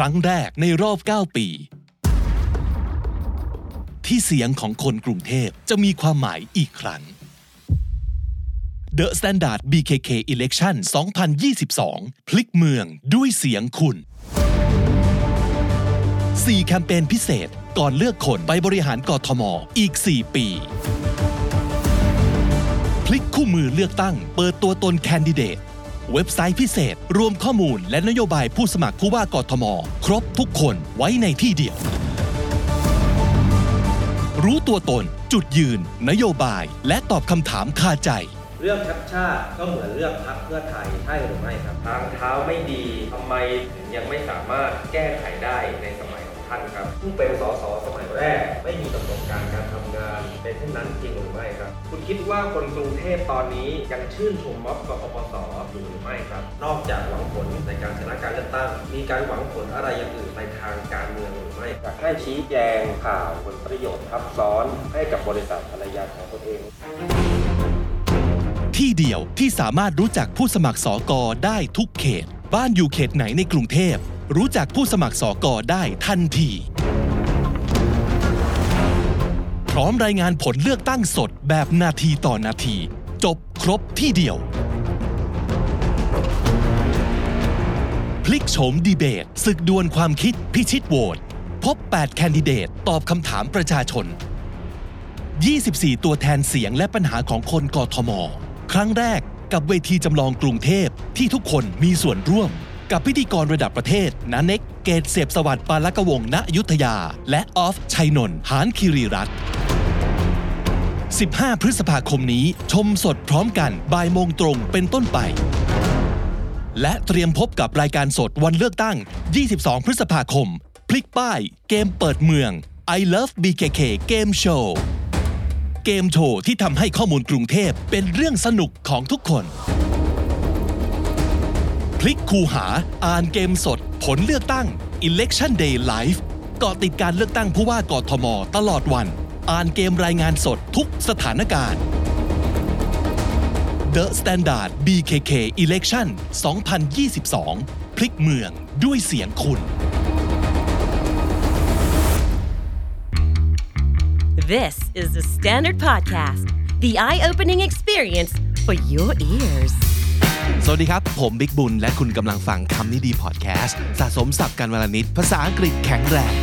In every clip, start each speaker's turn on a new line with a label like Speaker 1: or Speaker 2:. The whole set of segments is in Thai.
Speaker 1: ครั้งแรกในรอบ 9 ปี ที่เสียงของคนกรุงเทพจะมีความหมายอีกครั้ง The Standard BKK Election 2022 พลิกเมืองด้วยเสียงคุณ 4 แคมเปญพิเศษก่อนเลือกคนไปบริหารกทมอีก 4 ปี พลิกคู่มือเลือกตั้ง เปิดตัวตนแคนดิเดต เว็บไซต์พิเศษ รวมข้อมูลและนโยบายผู้สมัครผู้ว่ากทม ครบทุกคนไว้ในที่เดียว รู้ตัวตน จุดยืน นโยบาย และตอบคำถามคาใจ
Speaker 2: เรื่องชัดชาติก็เหมือนเรื่องพักเพื่อไทยใช่หรือไม่ครับทางเท้าไม่ดีทำไมถึงยังไม่สามารถแก้ไขได้ในสมัย ท่านครับผู้เป็นสสสมัยแรก ไม่มีประสบการณ์การทำงานเป็นเช่นนั้นจริงหรือไม่ครับ คุณคิดว่าคนกรุงเทพตอนนี้ยังชื่นชมม็อบกปปสอยู่หรือไม่ครับ นอกจากหวังผลในการชนะการเลือกตั้ง มีการหวังผลอะไรอย่างอื่นในทางการเมืองหรือไม่อยากให้ชี้แจงข่าวผลประโยชน์ทับซ้อนให้กับบริษัทภรรยาของตนเอง
Speaker 1: ที่เดียวที่สามารถรู้จักผู้สมัครสอกอได้ทุกเขต บ้านอยู่เขตไหนในกรุงเทพ รู้จักผู้สมัครสอกอได้ทันที พร้อมรายงานผลเลือกตั้งสดแบบนาทีต่อนาที จบครบที่เดียว พลิกโฉมดีเบตศึกดวลความคิดพิชิตโหวตพบ 8 แคนดิเดต ตอบคำถามประชาชน 24 ตัวแทนเสียงและปัญหาของคนกทม ครั้งแรกกับเวทีจำลองกรุงเทพที่ทุกคนมีส่วนร่วม กับพิธีกรระดับประเทศนาเน็กเกตเสพสวัสดิ์ปาลกวงณยุทธยา และออฟชัยนนท์หานคิรีรัตน์15 พฤษภาคมนี้ ชมสดพร้อมกันบ่ายโมงตรงเป็นต้นไป และเตรียมพบกับรายการสดวันเลือกตั้ง 22 พฤษภาคม พลิกป้าย เกมเปิดเมือง I Love BKK Game Show เกมโชว์ที่ทำให้ข้อมูลกรุงเทพเป็นเรื่องสนุกของทุกคน ลิกคูหา อ่านเกมสด ผลเลือกตั้ง Election Day Live เกาะติดการเลือกตั้งผู้ว่ากทม ตลอดวัน อ่านเกมรายงานสดทุกสถานการณ์ The Standard BKK Election 2022 พลิกเมืองด้วยเสียงคุณ
Speaker 3: This is the Standard Podcast, the eye opening experience for your ears.
Speaker 1: สวัสดีครับ ผมบิ๊กบุญ และคุณกำลังฟังคำนี้ดีพอดแคสต์ สะสมสับการวลนิด ภาษาอังกฤษแข็งแรง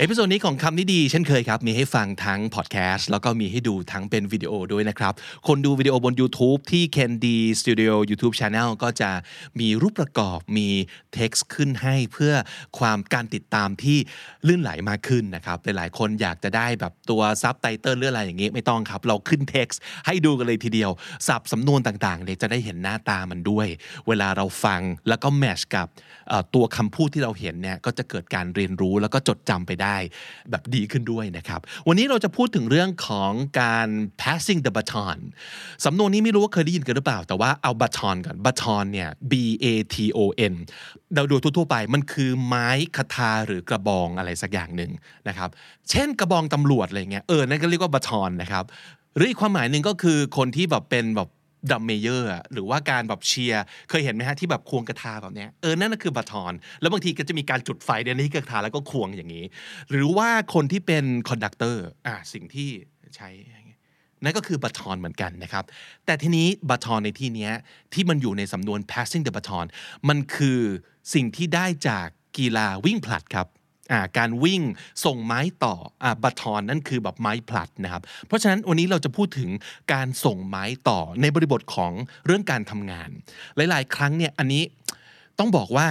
Speaker 1: episode นี้ของคำนี้ดีเช่นเคยครับ มีให้ฟังทั้งพอดแคสต์แล้วก็มีให้ดูทั้งเป็นวิดีโอด้วยนะครับ คนดูวิดีโอบน YouTube ที่ KND Studio YouTube Channel ก็จะมีรูปประกอบมี text ขึ้นให้เพื่อความการติดตามที่ลื่นไหลมากขึ้นนะครับ หลายๆคนอยากจะได้แบบตัวซับไตเติลหรืออะไรอย่างงี้ไม่ต้องครับ เราขึ้น text ให้ดูกันเลยทีเดียวศัพท์สำนวนต่างๆเนี่ยจะได้เห็นหน้าตามันด้วย เวลาเราฟังแล้วก็แมชกับตัวคำพูดที่เราเห็นเนี่ยก็จะเกิดการเรียนรู้แล้วก็จดจำไปได้แบบดีขึ้นด้วยนะครับ วันนี้เราจะพูดถึงเรื่องของการ passing the baton สำนวนนี้ไม่รู้ว่าเคยได้ยินกันหรือเปล่า แต่ว่าเอา baton ก่อน baton เนี่ย b a t o n เราดูทั่วๆไปมันคือไม้คทาหรือกระบองอะไรสักอย่างหนึ่งนะครับ เช่นกระบองตำรวจอะไรเงี้ยเออนั่นก็เรียกว่า baton นะครับหรืออีกความหมายหนึ่งก็คือคนที่แบบเป็นแบบ drum major หรือว่าการแบบเชียร์เคยเห็นไหมฮะที่แบบควงกระทาแบบเนี้ยเออนั่นนะคือ baton แล้วบางทีก็จะมีการจุดไฟเดี๋ยวนี้กระทาแล้วก็ควงอย่างนี้ หรือว่าคนที่เป็น conductor อะสิ่งที่ใช้นั่นก็คือ baton เหมือนกันนะครับ แต่ทีนี้ baton ในที่นี้ที่มันอยู่ในสำนวน passing the baton มันคือสิ่งที่ได้จากกีฬาวิ่งผลัดครับ การวิ่งส่งไม้ต่ออ่า baton นั่นคือแบบไม้ผลัดนะครับ เพราะฉะนั้นวันนี้เราจะพูดถึงการส่งไม้ต่อในบริบทของเรื่องการทำงาน หลาย ๆ ครั้งเนี่ยอันนี้ต้องบอกว่า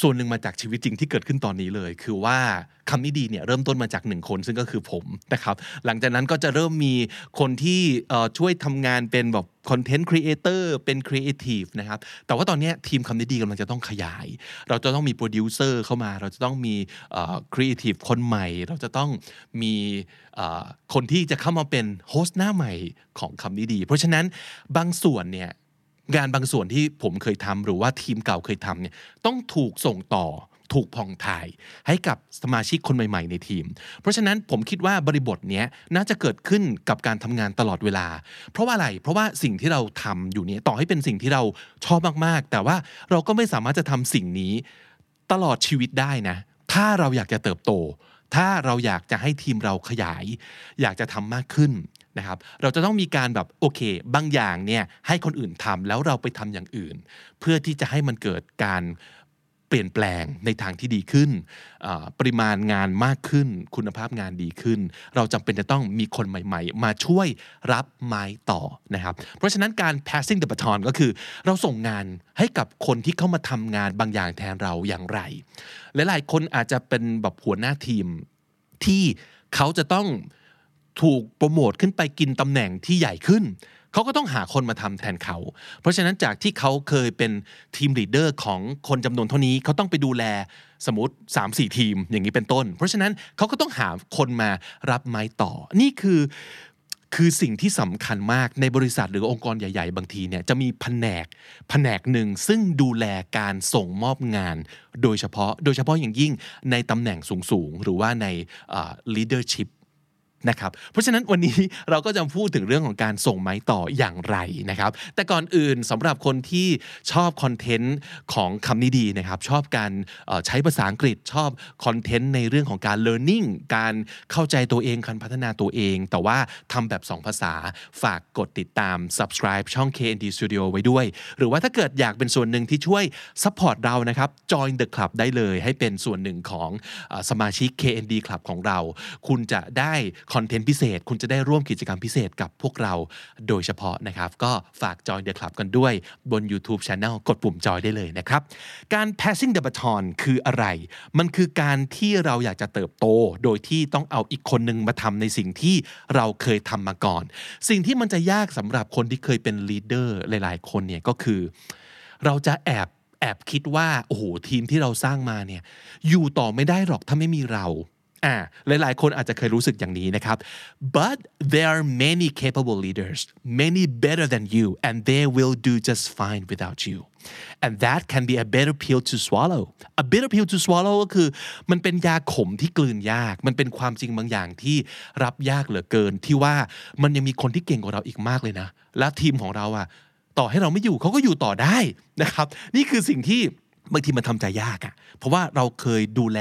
Speaker 1: ส่วนหนึ่งมาจากชีวิตจริงที่เกิดขึ้นตอนนี้เลย คือว่าคำนี้ดีเนี่ยเริ่มต้นมาจากหนึ่งคนซึ่งก็คือผมนะครับหลังจากนั้นก็จะเริ่มมีคนที่ช่วยทำงานเป็นแบบ content creator เป็นครีเอทีฟนะครับแต่ว่าตอนนี้ทีมคำนี้ดีกำลังจะต้องขยาย เราจะต้องมีโปรดิวเซอร์เข้ามา เราจะต้องมีครีเอทีฟคนใหม่ เราจะต้องมีคนที่จะเข้ามาเป็นโฮสต์หน้าใหม่ของคำนี้ดี เพราะฉะนั้นบางส่วนเนี่ย งานบางส่วนที่ผมเคยทำหรือว่าทีมเก่าเคยทำเนี่ยต้องถูกส่งต่อถูกผ่องถ่ายให้กับสมาชิกคนใหม่ ๆ ในทีม เพราะฉะนั้นผมคิดว่าบริบทเนี้ยน่าจะเกิดขึ้นกับการทำงานตลอดเวลา เพราะว่าอะไร เพราะว่าสิ่งที่เราทำอยู่เนี้ยต่อให้เป็นสิ่งที่เราชอบมากๆ แต่ว่าเราก็ไม่สามารถจะทำสิ่งนี้ตลอดชีวิตได้นะ ถ้าเราอยากจะเติบโต ถ้าเราอยากจะให้ทีมเราขยาย อยากจะทำมากขึ้น นะครับเราจะต้องมีการแบบโอเค บางอย่างเนี่ยให้คนอื่นทำแล้วเราไปทำอย่างอื่น เพื่อที่จะให้มันเกิดการเปลี่ยนแปลงในทางที่ดีขึ้น ปริมาณงานมากขึ้น คุณภาพงานดีขึ้น เราจำเป็นจะต้องมีคนใหม่ ๆ มาช่วยรับไม้ต่อนะครับ เพราะฉะนั้นการ passing the baton ก็คือ เราส่งงานให้กับคนที่เข้ามาทำงานบางอย่างแทนเราอย่างไร หลายๆคนอาจจะเป็นแบบหัวหน้าทีมที่เขาจะต้อง ถูกโปรโมทขึ้นไปกินตำแหน่งที่ใหญ่ขึ้น เขาก็ต้องหาคนมาทำแทนเขา เพราะฉะนั้นจากที่เขาเคยเป็น team leader ของคนจำนวนเท่านี้เขาต้องไปดูแลสมมติ 3-4 ทีมอย่างนี้เป็นต้น เพราะฉะนั้นเขาก็ต้องหาคนมารับไม้ต่อ นี่คือคือสิ่งที่สำคัญมากในบริษัทหรือองค์กรใหญ่ ๆ บางทีเนี่ยจะมีแผนกแผนกหนึ่งซึ่งดูแลการส่งมอบงาน โดยเฉพาะโดยเฉพาะอย่างยิ่งในตำแหน่งสูง ๆ หรือว่าใน leadership นะครับเพราะฉะนั้นวันนี้เราก็จะพูดถึงเรื่องของการส่งไม้ต่ออย่างไรนะครับ แต่ก่อนอื่นสำหรับคนที่ชอบคอนเทนต์ของคำนี้ดีนะครับ ชอบการใช้ภาษาอังกฤษชอบคอนเทนต์ในเรื่องของการ learning การเข้าใจตัวเองการพัฒนาตัวเอง แต่ว่าทำแบบ 2 ภาษาฝากกดติดตาม subscribe ช่อง KND Studio ไว้ด้วย หรือว่าถ้าเกิดอยากเป็นส่วนหนึ่งที่ช่วย support เรานะครับ join the club ได้เลยให้เป็นส่วนหนึ่งของสมาชิก KND Club ของเรา คุณจะได้คอนเทนต์พิเศษ คุณจะได้ร่วมกิจกรรมพิเศษกับพวกเราโดยเฉพาะนะครับ ก็ฝาก join the club กันด้วยบน YouTube Channel กดปุ่มจอยได้เลยนะครับ การ passing the baton คืออะไร มันคือการที่เราอยากจะเติบโต โดยที่ต้องเอาอีกคนหนึ่งมาทำในสิ่งที่เราเคยทำมาก่อน สิ่งที่มันจะยากสำหรับคนที่เคยเป็น leader หลาย ๆ คนเนี่ยก็คือ เราจะแอบแอบคิดว่า โอ้โห ทีมที่เราสร้างมาเนี่ย อยู่ต่อไม่ได้หรอกถ้าไม่มีเรา อ่าหลายๆ คนอาจจะเคยรู้สึกอย่างนี้นะครับ but there are many capable leaders many better than you and they will do just fine without you and that can be a better pill to swallow a bitter pill to swallow ก็คือ มันเป็นยาขมที่กลืนยาก มันเป็นความจริงบางอย่างที่รับยากเหลือเกินที่ว่ามันยังมีคนที่เก่งกว่าเราอีกมากเลยนะ และทีมของเราอะต่อให้เราไม่อยู่เขาก็อยู่ต่อได้นะครับ นี่คือสิ่งที่บางทีมันทำใจยากอะ่ะ เพราะว่าเราเคยดูแล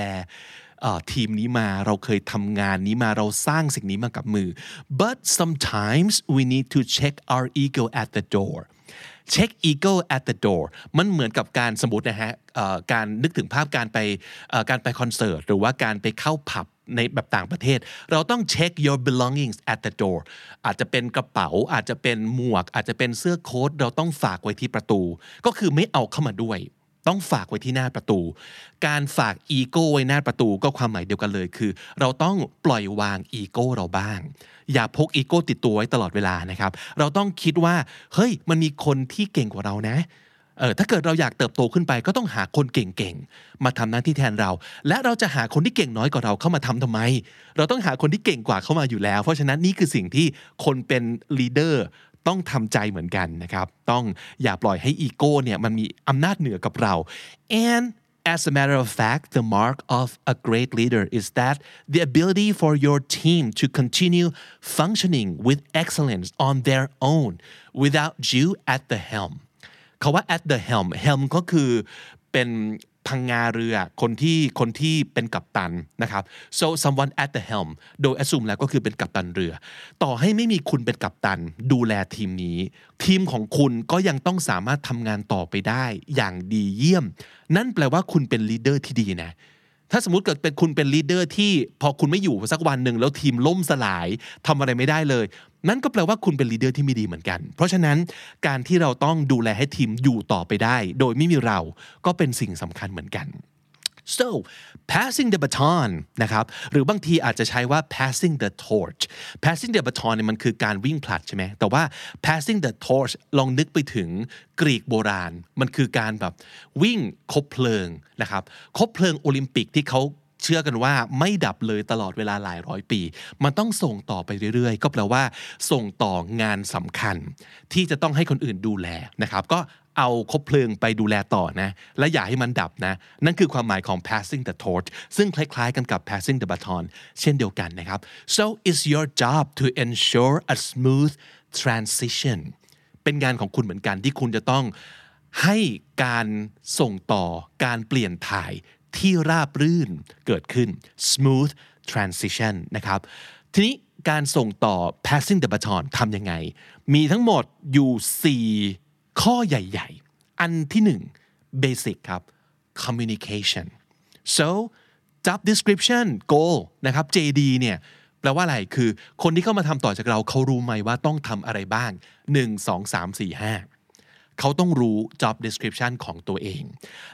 Speaker 1: ทีมนี้มาเราเคยทำงานนี้มาเราสร้างสิ่งนี้มากับมือ but sometimes we need to check our ego at the door เช็ค ego at the door มันเหมือนกับการสมมตินะฮะการนึกถึงภาพการไปการไปคอนเสิร์ตหรือว่าการไปเข้าผับในแบบต่างประเทศ เราต้องเช็ค your belongings at the door อาจจะเป็นกระเป๋าอาจจะเป็นหมวก อาจจะเป็นเสื้อโค้ทเราต้องฝากไว้ที่ประตู ก็คือไม่เอาเข้ามาด้วย ต้องฝากไว้ที่หน้าประตู การฝากอีโก้ไว้หน้าประตูก็ความหมายเดียวกันเลยคือ เราต้องปล่อยวางอีโก้เราบ้าง อย่าพกอีโก้ติดตัวไว้ตลอดเวลานะครับ เราต้องคิดว่าเฮ้ยมันมีคนที่เก่งกว่าเรานะเออถ้าเกิดเราอยากเติบโตขึ้นไปก็ต้องหาคนเก่งๆมาทำหน้าที่แทนเรา และเราจะหาคนที่เก่งน้อยกว่าเราเข้ามาทำทำไม เราต้องหาคนที่เก่งกว่าเข้ามาอยู่แล้ว เพราะฉะนั้นนี่คือสิ่งที่คนเป็น leader ต้องทำใจเหมือนกันนะครับ ต้องอย่าปล่อยให้อีโก้เนี่ยมันมีอำนาจเหนือกับเรา and As a matter of fact, the mark of a great leader is that the ability for your team to continue functioning with excellence on their own without you at the helm. คาว่า at the helm helm ก็คือเป็น พังงาเรือคนที่คนที่เป็นกัปตันนะครับ so someone at the helm โดย assume แล้วก็คือเป็นกัปตันเรือ ต่อให้ไม่มีคุณเป็นกัปตัน ดูแลทีมนี้ ทีมของคุณก็ยังต้องสามารถทำงานต่อไปได้อย่างดีเยี่ยม นั่นแปลว่าคุณเป็น leader ที่ดีนะถ้าสมมติเกิดเป็นคุณเป็น leader ที่พอคุณไม่อยู่สักวันหนึ่งแล้วทีมล่มสลายทำอะไรไม่ได้เลย นั่นก็แปลว่าคุณเป็น leader ที่ไม่ดีเหมือนกัน เพราะฉะนั้นการที่เราต้องดูแลให้ทีมอยู่ต่อไปได้ โดยไม่มีเราก็เป็นสิ่งสำคัญเหมือนกัน so passing the baton นะครับหรือบางทีอาจจะใช้ว่า passing the torch passing the baton เนี่ยมันคือการวิ่งผลัดใช่ไหมแต่ว่า passing the torch ลองนึกไปถึงกรีกโบราณ มันคือการแบบวิ่งคบเพลิงนะครับคบเพลิงโอลิมปิกที่เขา เชื่อกันว่าไม่ดับเลยตลอดเวลาหลายร้อยปี มันต้องส่งต่อไปเรื่อยๆ ก็แปลว่า ส่งต่องานสำคัญ ที่จะต้องให้คนอื่นดูแลนะครับก็เอาคบเพลิงไปดูแลต่อนะ และอย่าให้มันดับนะ นั่นคือความหมายของ passing the torch ซึ่งคล้ายๆกันกับ passing the baton เช่นเดียวกันนะครับ so it's your job to ensure a smooth transition เป็นงานของคุณเหมือนกันที่คุณจะต้องให้การส่งต่อการเปลี่ยนถ่าย ที่ราบรื่นเกิดขึ้น smooth transition นะครับ ทีนี้การส่งต่อ passing the baton ทำยังไง มีทั้งหมดอยู่ 4 ข้อใหญ่ๆ อันที่หนึ่ง basic ครับ communication so job description goal นะครับ JD เนี่ยแปลว่าอะไร คือคนที่เข้ามาทำต่อจากเราเขารู้ไหมว่าต้องทำอะไรบ้าง 1 2 3 4 5 เขาต้องรู้ job description ของตัวเอง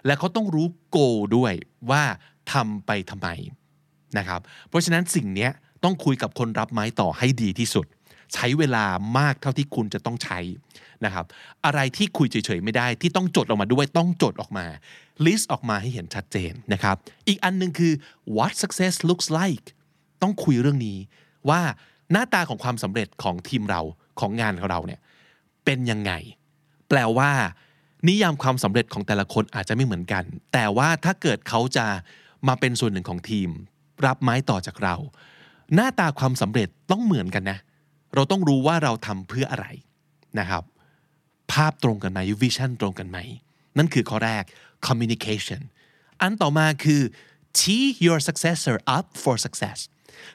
Speaker 1: และเขาต้องรู้ goal ด้วยว่าทำไปทำไมนะครับ เพราะฉะนั้นสิ่งนี้ต้องคุยกับคนรับไม้ต่อให้ดีที่สุด ใช้เวลามากเท่าที่คุณจะต้องใช้นะครับ อะไรที่คุยเฉยๆไม่ได้ที่ต้องจดออกมาด้วยต้องจดออกมา list ออกมาให้เห็นชัดเจนนะครับ อีกอันหนึ่งคือ what success looks like ต้องคุยเรื่องนี้ว่าหน้าตาของความสำเร็จของทีมเราของงานของเราเนี่ยเป็นยังไง แปลว่า นิยามความสำเร็จของแต่ละคนอาจจะไม่เหมือนกัน แต่ว่าถ้าเกิดเขาจะมาเป็นส่วนหนึ่งของทีม รับไม้ต่อจากเรา หน้าตาความสำเร็จต้องเหมือนกันนะ เราต้องรู้ว่าเราทำเพื่ออะไรนะครับ ภาพตรงกันไหมวิชั่นตรงกันไหม นั่นคือข้อแรก communication อันต่อมาคือ tee your successor up for success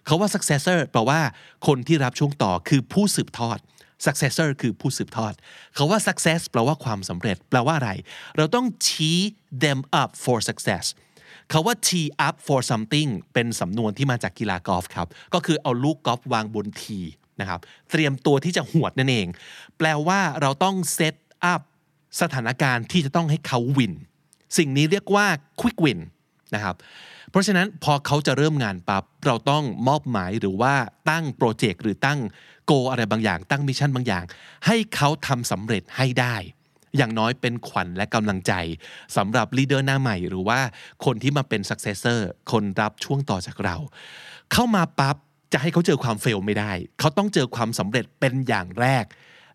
Speaker 1: เขาว่า successor แปลว่าคนที่รับช่วงต่อคือผู้สืบทอด successor คือผู้สืบทอดเขาว่า success แปลว่าความสำเร็จ แปลว่าอะไร เราต้อง tee them up for success เขาว่า tee up for something เป็นสำนวนที่มาจากกีฬากอล์ฟครับ ก็คือเอาลูกกอล์ฟวางบน tee นะครับ เตรียมตัวที่จะหวดนั่นเอง แปลว่าเราต้อง set up สถานการณ์ที่จะต้องให้เขา win สิ่งนี้เรียกว่า quick win นะครับ เพราะฉะนั้นพอเขาจะเริ่มงานปั๊บเราต้องมอบหมายหรือว่าตั้งโปรเจกต์หรือตั้ง goal อะไรบางอย่าง ตั้ง mission บางอย่าง ให้เขาทำสำเร็จให้ได้ อย่างน้อยเป็นขวัญและกำลังใจสำหรับ leader หน้าใหม่ หรือว่าคนที่มาเป็น successor คนรับช่วงต่อจากเรา เข้ามาปั๊บจะให้เขาเจอความเฟลไม่ได้ เขาต้องเจอความสำเร็จเป็นอย่างแรก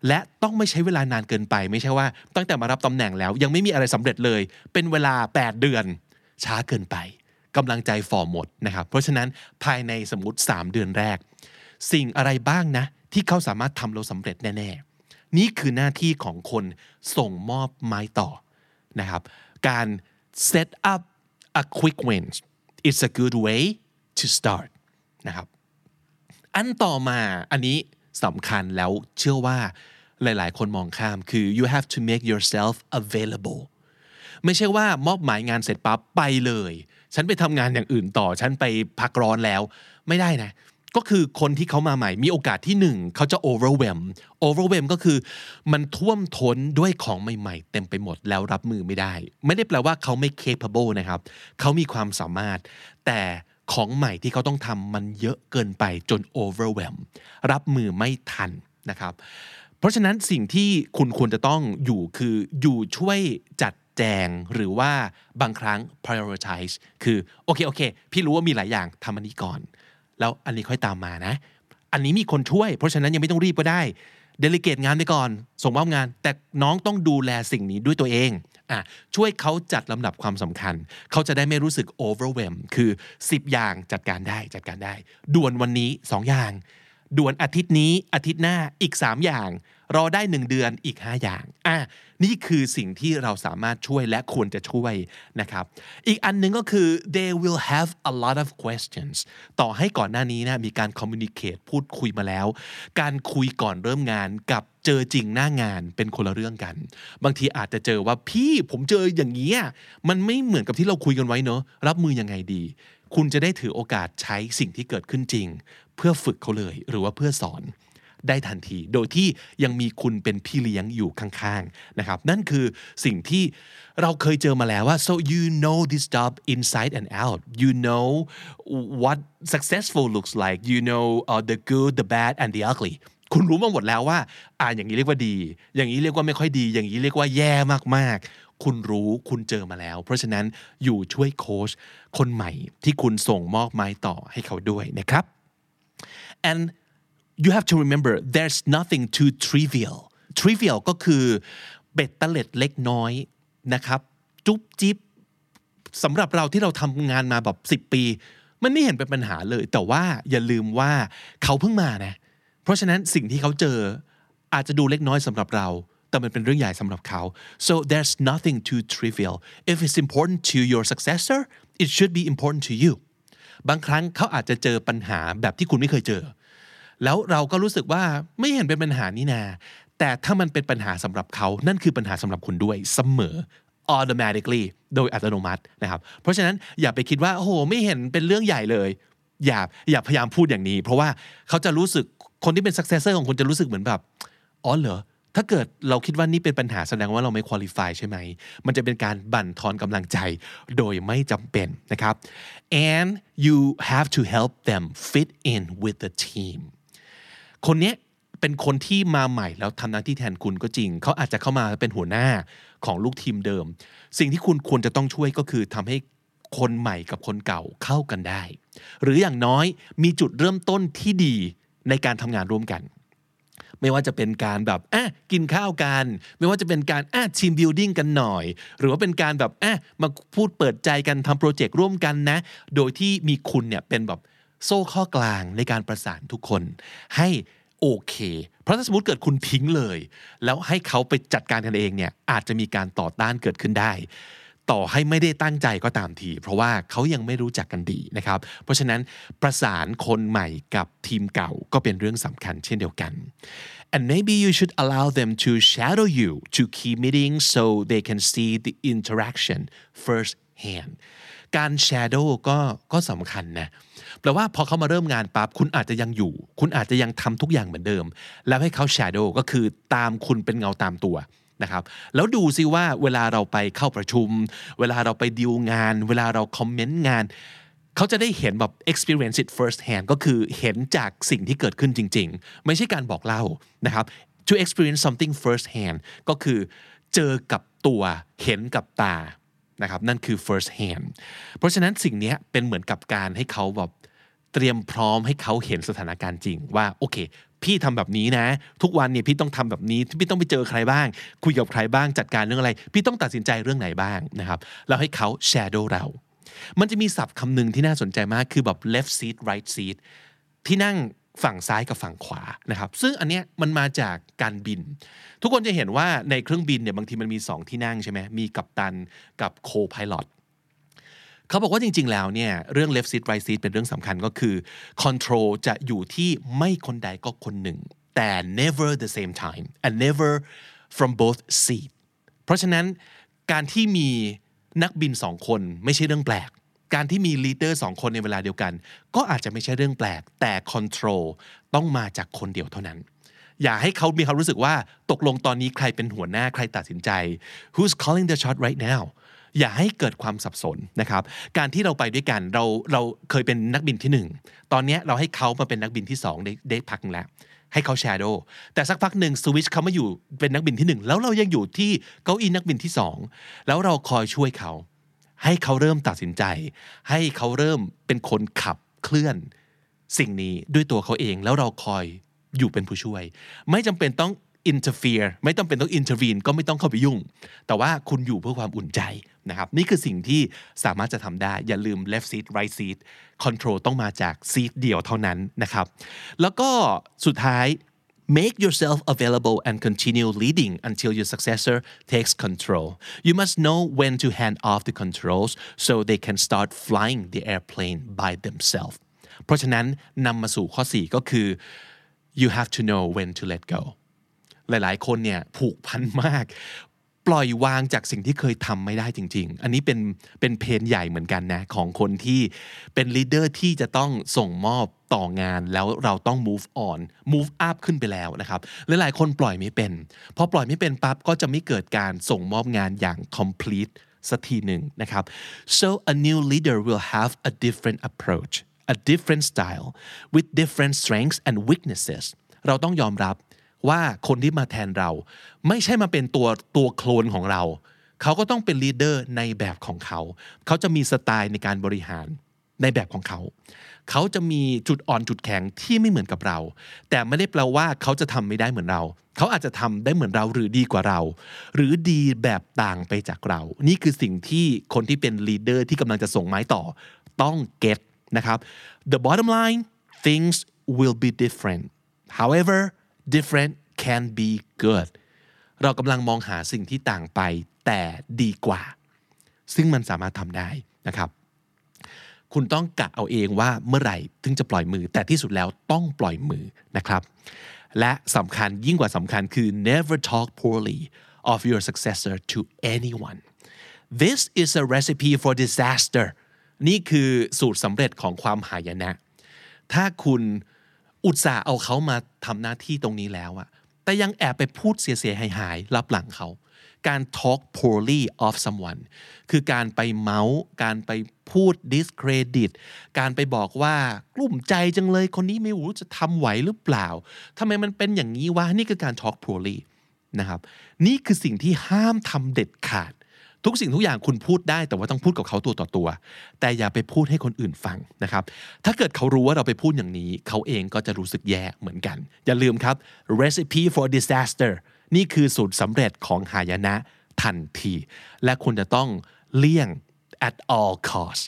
Speaker 1: และต้องไม่ใช้เวลานานเกินไป ไม่ใช่ว่า ตั้งแต่มารับตำแหน่งแล้ว ยังไม่มีอะไรสำเร็จเลย เป็นเวลา 8 เดือน ช้าเกินไป กำลังใจฝ่อหมดนะครับ เพราะฉะนั้นภายในสมมติ 3 เดือนแรก สิ่งอะไรบ้างนะ ที่เขาสามารถทำเราสำเร็จแน่ๆ นี่คือหน้าที่ของคนส่งมอบไม้ต่อนะครับ การ set up a quick win it's a good way to start นะครับ อันต่อมาอันนี้สำคัญแล้วเชื่อว่าหลายๆ คนมองข้ามคือ you have to make yourself available ไม่ใช่ว่ามอบหมายงานเสร็จปั๊บไปเลย ฉันไปทำงานอย่างอื่นต่อ ฉันไปพักร้อนแล้ว ไม่ได้นะ ก็คือคนที่เขามาใหม่ มีโอกาสที่หนึ่งเขาจะ overwhelm overwhelm ก็คือ มันท่วมท้นด้วยของใหม่ ๆ เต็มไปหมดแล้วรับมือไม่ได้ ไม่ได้แปลว่าเขาไม่ capable นะครับ เขามีความสามารถ แต่ของใหม่ที่เขาต้องทำมันเยอะเกินไปจน overwhelm รับมือไม่ทันนะครับ เพราะฉะนั้นสิ่งที่คุณควรจะต้องอยู่คืออยู่ช่วยจัด แจงหรือว่าบางครั้ง prioritize คือโอเคโอเค พี่รู้ว่ามีหลายอย่างทำอันนี้ก่อน แล้วอันนี้ค่อยตามมานะ อันนี้มีคนช่วย เพราะฉะนั้นยังไม่ต้องรีบก็ได้เดลิเกตงานไปก่อน ส่งมอบงาน แต่น้องต้องดูแลสิ่งนี้ด้วยตัวเองอะช่วยเขาจัดลำดับความสำคัญ เขาจะได้ไม่รู้สึก overwhelm คือ 10 อย่างจัดการได้จัดการได้ ด่วนวันนี้ 2 อย่าง ด่วนอาทิตย์นี้อาทิตย์หน้าอีก 3 อย่าง รอได้ 1 เดือนอีก 5 อย่างอะนี่คือสิ่งที่เราสามารถช่วยและควรจะช่วยนะครับ อีกอันหนึ่งก็คือ they will have a lot of questions ต่อให้ก่อนหน้านี้นะมีการ communicate พูดคุยมาแล้ว การคุยก่อนเริ่มงานกับเจอจริงหน้างานเป็นคนละเรื่องกัน บางทีอาจจะเจอว่าพี่ผมเจออย่างนี้มันไม่เหมือนกับที่เราคุยกันไว้เนอะรับมือยังไงดี คุณจะได้ถือโอกาสใช้สิ่งที่เกิดขึ้นจริง เพื่อฝึกเขาเลยหรือว่าเพื่อสอน ได้ทันที โดยที่ยังมีคุณเป็นพี่เลี้ยงอยู่ข้างๆนะครับนั่นคือสิ่งที่เราเคยเจอมาแล้วว่า so you know this job inside and out you know what successful looks like you know uh, the good the bad and the ugly คุณรู้มาหมดแล้วว่า อ่าอย่างนี้เรียกว่าดี อย่างนี้เรียกว่าไม่ค่อยดี อย่างนี้เรียกว่าแย่มากๆ คุณรู้คุณเจอมาแล้ว เพราะฉะนั้นอยู่ช่วยโค้ชคนใหม่ที่คุณส่งมอบไม้ต่อให้เขาด้วยนะครับ and you have to remember there's nothing too trivial trivial ก็คือเบ็ดตะเล็ดเล็กน้อยนะครับ จุ๊บจิ๊บสำหรับเราที่เราทำงานมาแบบ 10 ปี มันไม่เห็นเป็นปัญหาเลย แต่ว่าอย่าลืมว่าเขาเพิ่งมานะ เพราะฉะนั้นสิ่งที่เขาเจออาจจะดูเล็กน้อยสำหรับเรา แต่มันเป็นเรื่องใหญ่สำหรับเขา so there's nothing too trivial if it's important to your successor it should be important to you บางครั้งเขาอาจจะเจอปัญหาแบบที่คุณไม่เคยเจอ แล้วเราก็รู้สึกว่าไม่เห็นเป็นปัญหานี่นา แต่ถ้ามันเป็นปัญหาสำหรับเขา นั่นคือปัญหาสำหรับคุณด้วยเสมอ automatically โดยอัตโนมัตินะครับ เพราะฉะนั้นอย่าไปคิดว่าโอ้โหไม่เห็นเป็นเรื่องใหญ่เลย อย่าอย่าพยายามพูดอย่างนี้ เพราะว่าเขาจะรู้สึกคนที่เป็น successor ของคุณจะรู้สึกเหมือนแบบอ๋อเหรอถ้าเกิดเราคิดว่านี่เป็นปัญหาแสดงว่าเราไม่ qualify ใช่ไหม มันจะเป็นการบั่นทอนกำลังใจโดยไม่จำเป็นนะครับ and you have to help them fit in with the team คนเนี้ยเป็นคนที่มาใหม่แล้วทำหน้าที่แทนคุณก็จริง เขาอาจจะเข้ามาเป็นหัวหน้าของลูกทีมเดิม สิ่งที่คุณควรจะต้องช่วยก็คือทำให้คนใหม่กับคนเก่าเข้ากันได้ หรืออย่างน้อยมีจุดเริ่มต้นที่ดีในการทำงานร่วมกัน ไม่ว่าจะเป็นการแบบอะกินข้าวกัน ไม่ว่าจะเป็นการอะ team building กันหน่อย หรือว่าเป็นการแบบอะมาพูดเปิดใจกันทำโปรเจกต์ร่วมกันนะ โดยที่มีคุณเนี่ยเป็นแบบ โซ่ข้อกลางในการประสานทุกคนให้โอเค เพราะถ้าสมมติเกิดคุณทิ้งเลย แล้วให้เขาไปจัดการกันเองเนี่ยอาจจะมีการต่อต้านเกิดขึ้นได้ ต่อให้ไม่ได้ตั้งใจก็ตามที เพราะว่าเขายังไม่รู้จักกันดีนะครับ เพราะฉะนั้นประสานคนใหม่กับทีมเก่าก็เป็นเรื่องสำคัญเช่นเดียวกัน and maybe you should allow them to shadow you to key meetings so they can see the interaction first hand การ shadow ก็ก็สำคัญนะแปลว่าพอเขามาเริ่มงานปั๊บคุณอาจจะยังอยู่ คุณอาจจะยังทำทุกอย่างเหมือนเดิม แล้วให้เขา shadow ก็คือตามคุณเป็นเงาตามตัวนะครับแล้วดูซิว่าเวลาเราไปเข้าประชุม เวลาเราไปดีลงาน เวลาเราคอมเมนต์งาน เขาจะได้เห็นแบบ experience it first hand ก็คือเห็นจากสิ่งที่เกิดขึ้นจริง ๆ ไม่ใช่การบอกเล่านะครับ to experience something first hand ก็คือเจอกับตัวเห็นกับตา นะครับนั่นคือ first hand เพราะฉะนั้นสิ่งนี้เป็นเหมือนกับการให้เขาแบบเตรียมพร้อมให้เขาเห็นสถานการณ์จริงว่าโอเค พี่ทำแบบนี้นะ ทุกวันเนี่ยพี่ต้องทำแบบนี้พี่ต้องไปเจอใครบ้าง คุยกับใครบ้างจัดการเรื่องอะไร พี่ต้องตัดสินใจเรื่องไหนบ้างนะครับแล้วให้เขา shadow เรามันจะมีศัพท์คำหนึ่งที่น่าสนใจมากคือแบบ left seat right seat ที่นั่ง ฝั่งซ้ายกับฝั่งขวานะครับซึ่งอันเนี้ยมันมาจากการบิน ทุกคนจะเห็นว่าในเครื่องบินเนี่ยบางทีมันมี 2 ที่นั่งใช่ไหมมีกัปตันกับโคพาย o t เขาบอกว่าจริง ๆ แล้วเนี่ยเรื่อง left seat right seat เป็นเรื่องสำคัญก็คือ control จะอยู่ที่ไม่คนใดก็คนหนึ่ง แต่ never the same time and never from both seat เพราะฉะนั้นการที่มีนักบินสองคนไม่ใช่เรื่องแปลก การที่มีลีดเดอร์สองคนในเวลาเดียวกัน ก็อาจจะไม่ใช่เรื่องแปลก แต่คอนโทรลต้องมาจากคนเดียวเท่านั้น อย่าให้เขามีความรู้สึกว่าตกลงตอนนี้ใครเป็นหัวหน้าใครตัดสินใจ who's calling the shot right now อย่าให้เกิดความสับสนนะครับ การที่เราไปด้วยกันเราเราเคยเป็นนักบินที่หนึ่งตอนนี้เราให้เขามาเป็นนักบินที่สองได้ได้พักแล้ว ให้เขาแชโดแต่สักพักหนึ่งสวิชเขามาอยู่เป็นนักบินที่หนึ่งแล้วเรายังอยู่ที่เก้าอี้นักบินที่สองแล้วเราคอยช่วยเขา ให้เขาเริ่มตัดสินใจ ให้เขาเริ่มเป็นคนขับเคลื่อน สิ่งนี้ด้วยตัวเขาเองแล้วเราคอยอยู่เป็นผู้ช่วย ไม่จำเป็นต้อง interfere ไม่ต้องเป็นต้อง intervene ก็ไม่ต้องเข้าไปยุ่ง แต่ว่าคุณอยู่เพื่อความอุ่นใจนะครับ นี่คือสิ่งที่สามารถจะทำได้ อย่าลืม left seat right seat control ต้องมาจากซีทเดียวเท่านั้นนะครับ แล้วก็สุดท้าย Make yourself available and continue leading until your successor takes control. You must know when to hand off the controls so they can start flying the airplane by themselves. เพราะฉะนั้นนำมาสู่ข้อ 4 ก็คือ you have to know when to let go. หลายๆ คนเนี่ยผูกพันมาก ปล่อยวางจากสิ่งที่เคยทำไม่ได้จริง ๆ อันนี้เป็นเป็น pain ใหญ่เหมือนกันนะของคนที่เป็น leader ที่จะต้องส่งมอบต่องานแล้วเราต้อง move on move up ขึ้นไปแล้วนะครับลหลายๆคนปล่อยไม่เป็นพอปล่อยไม่เป็นปั๊บก็จะไม่เกิดการส่งมอบงานอย่าง complete สักทีหนึ่งนะครับ so a new leader will have a different approach a different style with different strengths and weaknesses เราต้องยอมรับ ว่าคนที่มาแทนเรา ไม่ใช่มาเป็นตัวตัวโคลนของเรา เขาก็ต้องเป็น leader ในแบบของเขา เขาจะมีสไตล์ในการบริหารในแบบของเขา เขาจะมีจุดอ่อนจุดแข็งที่ไม่เหมือนกับเรา แต่ไม่ได้แปลว่าเขาจะทำไม่ได้เหมือนเรา เขาอาจจะทำได้เหมือนเราหรือดีกว่าเรา หรือดีแบบต่างไปจากเรา นี่คือสิ่งที่คนที่เป็น leader ที่กำลังจะส่งไม้ต่อ ต้อง get นะครับ the bottom line things will be different however different can be good เรากำลังมองหาสิ่งที่ต่างไปแต่ดีกว่า ซึ่งมันสามารถทำได้นะครับ คุณต้องกะเอาเองว่าเมื่อไหร่ถึงจะปล่อยมือ แต่ที่สุดแล้วต้องปล่อยมือนะครับ และสำคัญยิ่งกว่าสำคัญคือ never talk poorly of your successor to anyone this is a recipe for disaster นี่คือสูตรสำเร็จของความหายนะ ถ้าคุณ อุตส่าห์เอาเขามาทำหน้าที่ตรงนี้แล้วอะแต่ยังแอบไปพูดเสียๆหายๆรับหลังเขา การ talk poorly of someone คือการไปเมาส์การไปพูด discredit การไปบอกว่ากลุ่มใจจังเลยคนนี้ไม่รู้จะทำไหวหรือเปล่าทำไมมันเป็นอย่างนี้วะนี่คือการ talk poorly นะครับ นี่คือสิ่งที่ห้ามทำเด็ดขาด ทุกสิ่งทุกอย่างคุณพูดได้แต่ว่าต้องพูดกับเขาตัวต่อตัว แต่อย่าไปพูดให้คนอื่นฟังนะครับ ถ้าเกิดเขารู้ว่าเราไปพูดอย่างนี้ เขาเองก็จะรู้สึกแย่เหมือนกัน อย่าลืมครับ recipe for disaster นี่คือสูตรสำเร็จของหายนะทันที และคุณจะต้องเลี่ยง at all cost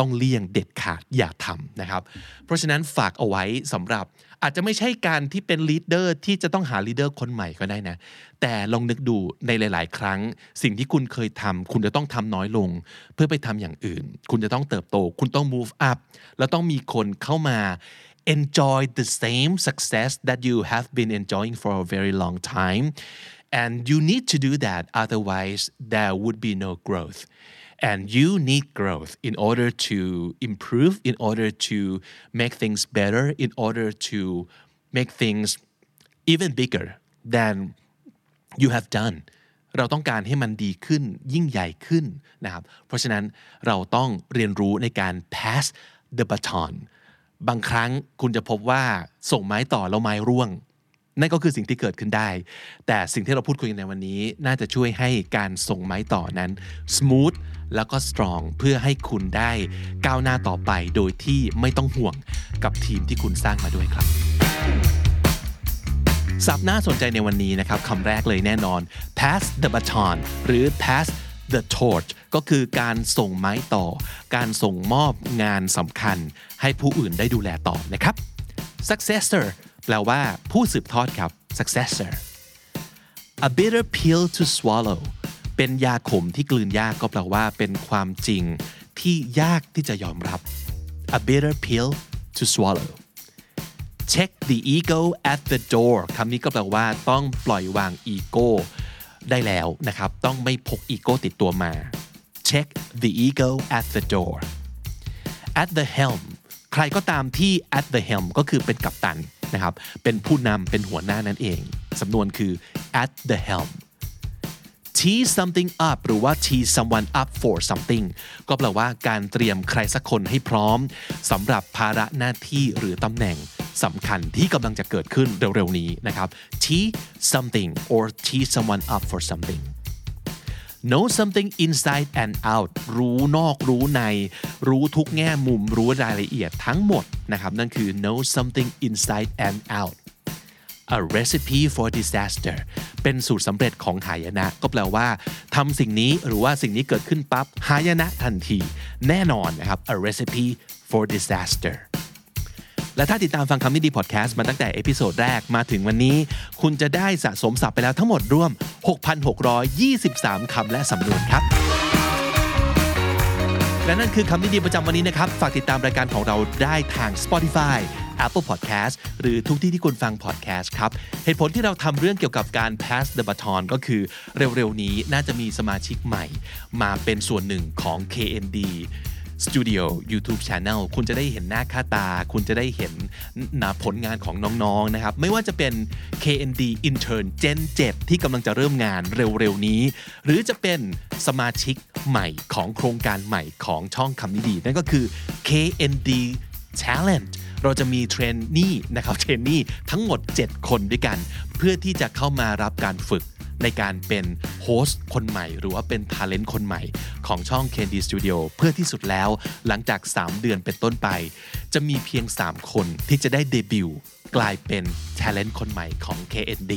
Speaker 1: ต้องเลี่ยงเด็ดขาดอย่าทำนะครับ เพราะฉะนั้นฝากเอาไว้สำหรับอาจจะไม่ใช่การที่เป็น leader ที่จะต้องหา leader คนใหม่ก็ได้นะ แต่ลองนึกดูในหลาย ๆ ครั้ง สิ่งที่คุณเคยทำคุณจะต้องทำน้อยลง เพื่อไปทำอย่างอื่น คุณจะต้องเติบโต คุณต้อง move up แล้วต้องมีคนเข้ามา enjoy the same success that you have been enjoying for a very long time and you need to do that otherwise there would be no growth and you need growth in order to improve in order to make things better in order to make things even bigger than you have done เราต้องการให้มันดีขึ้นยิ่งใหญ่ขึ้นนะครับเพราะฉะนั้นเราต้องเรียนรู้ในการ pass the baton บางครั้งคุณจะพบว่าส่งไม้ต่อแล้วไม้ร่วง นั่นก็คือสิ่งที่เกิดขึ้นได้ แต่สิ่งที่เราพูดคุยกันในวันนี้ น่าจะช่วยให้การส่งไม้ต่อนั้น smooth แล้วก็ strong เพื่อให้คุณได้ก้าวหน้าต่อไปโดยที่ไม่ต้องห่วงกับทีมที่คุณสร้างมาด้วยครับสับน่าสนใจในวันนี้นะครับคำแรกเลยแน่นอน pass the baton หรือ pass the torch ก็คือการส่งไม้ต่อ การส่งมอบงานสำคัญ ให้ผู้อื่นได้ดูแลต่อนะครับ successor แปลว่าผู้สืบทอดครับ successor a bitter pill to swallow เป็นยาขมที่กลืนยากก็แปลว่าเป็นความจริงที่ยากที่จะยอมรับ a bitter pill to swallow check the ego at the door คำนี้ก็แปลว่าต้องปล่อยวางอีโก้ได้แล้วนะครับ ต้องไม่พกอีโก้ติดตัวมา check the ego at the door at the helm ใครก็ตามที่ at the helm ก็คือเป็นกัปตัน นะครับ เป็นผู้นำเป็นหัวหน้านั่นเอง สำนวนคือ at the helm tee something up หรือว่า tee someone up for something ก็แปลว่าการเตรียมใครสักคนให้พร้อมสำหรับภาระหน้าที่หรือตำแหน่งสำคัญที่กำลังจะเกิดขึ้นเร็วๆนี้นะครับ tee something or tee someone up for something know something inside and out รู้นอกรู้ใน รู้ทุกแง่มุมรู้รายละเอียดทั้งหมดนะครับนั่นคือ know something inside and out a recipe for disaster เป็นสูตรสำเร็จของหายนะ ก็แปลว่าทำสิ่งนี้หรือว่าสิ่งนี้เกิดขึ้นปั๊บหายนะทันที แน่นอนนะครับ a recipe for disaster และถ้าติดตามฟังคำนี้ดีพอดแคสต์มาตั้งแต่ episode แรกมาถึงวันนี้ คุณจะได้สะสมศัพท์ไปแล้วทั้งหมดรวม 6,623 คำและสำนวนครับ และนั่นคือคำนิดีประจำวันนี้นะครับ ฝากติดตามรายการของเราได้ทาง Spotify Apple Podcast หรือทุกที่ที่คุณฟัง podcast ครับ เหตุผลที่เราทำเรื่องเกี่ยวกับการ pass the baton ก็คือเร็วๆนี้น่าจะมีสมาชิกใหม่ มาเป็นส่วนหนึ่งของ KND Studio YouTube Channel คุณจะได้เห็นหน้าค่าตา คุณจะได้เห็นนะผลงานของน้องๆนะครับ ไม่ว่าจะเป็น KND Intern Gen 7 ที่กำลังจะเริ่มงานเร็วๆนี้ หรือจะเป็นสมาชิกใหม่ของโครงการใหม่ของช่องคำนี้ดี นั่นก็คือ KND talent เราจะมี trainee นะครับ trainee ทั้งหมด 7 คนด้วยกัน เพื่อที่จะเข้ามารับการฝึก ในการเป็น host คนใหม่ หรือว่าเป็นท ALENT คนใหม่ของช่อง KND Studio เพื่อที่สุดแล้วหลังจาก 3 เดือนเป็นต้นไป จะมีเพียง 3 คนที่จะได้เดบิวต์กลายเป็น Talent คนใหม่ของ KND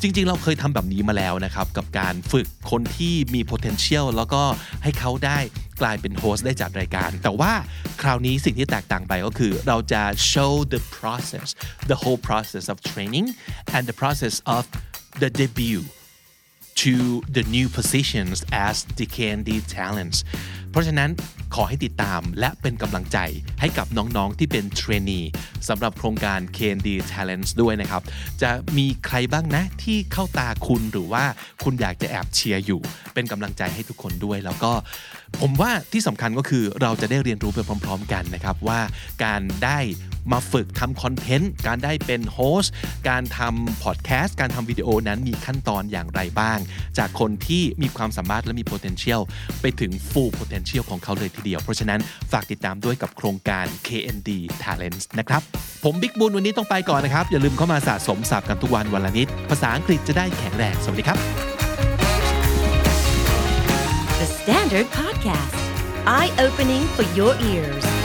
Speaker 1: จริง ๆ เราเคยทำแบบนี้มาแล้วนะครับ กับการฝึกคนที่มี potential แล้วก็ให้เขาได้กลายเป็นโฮสต์ได้จากรายการ แต่ว่าคราวนี้สิ่งที่แตกต่างไปก็คือเราจะ show the process the whole process of training and the process of the debut to the new positions as the Candy Talents เพราะฉะนั้นขอให้ติดตามและเป็นกำลังใจให้กับน้องๆที่เป็น trainee สำหรับโครงการ KND Talents ด้วยนะครับ จะมีใครบ้างนะที่เข้าตาคุณหรือว่าคุณอยากจะแอบเชียร์อยู่ เป็นกำลังใจให้ทุกคนด้วย แล้วก็ผมว่าที่สำคัญก็คือเราจะได้เรียนรู้ไปพร้อม ๆ กันนะครับว่าการได้ มาฝึกทำคอนเทนต์ การได้เป็น host การทำพอดแคสต์ การทำวิดีโอนั้นมีขั้นตอนอย่างไรบ้าง จากคนที่มีความสามารถและมี potential ไปถึง full potential ของเขาเลยทีเดียว เพราะฉะนั้นฝากติดตามด้วยกับโครงการ KND Talents นะครับ ผมบิ๊กบุญวันนี้ต้องไปก่อนนะครับ อย่าลืมเข้ามาสะสมศัพท์กันทุกวันวันละนิด ภาษาอังกฤษจะได้แข็งแรง สวัสดีครับ
Speaker 3: The Standard Podcast, eye opening for your ears.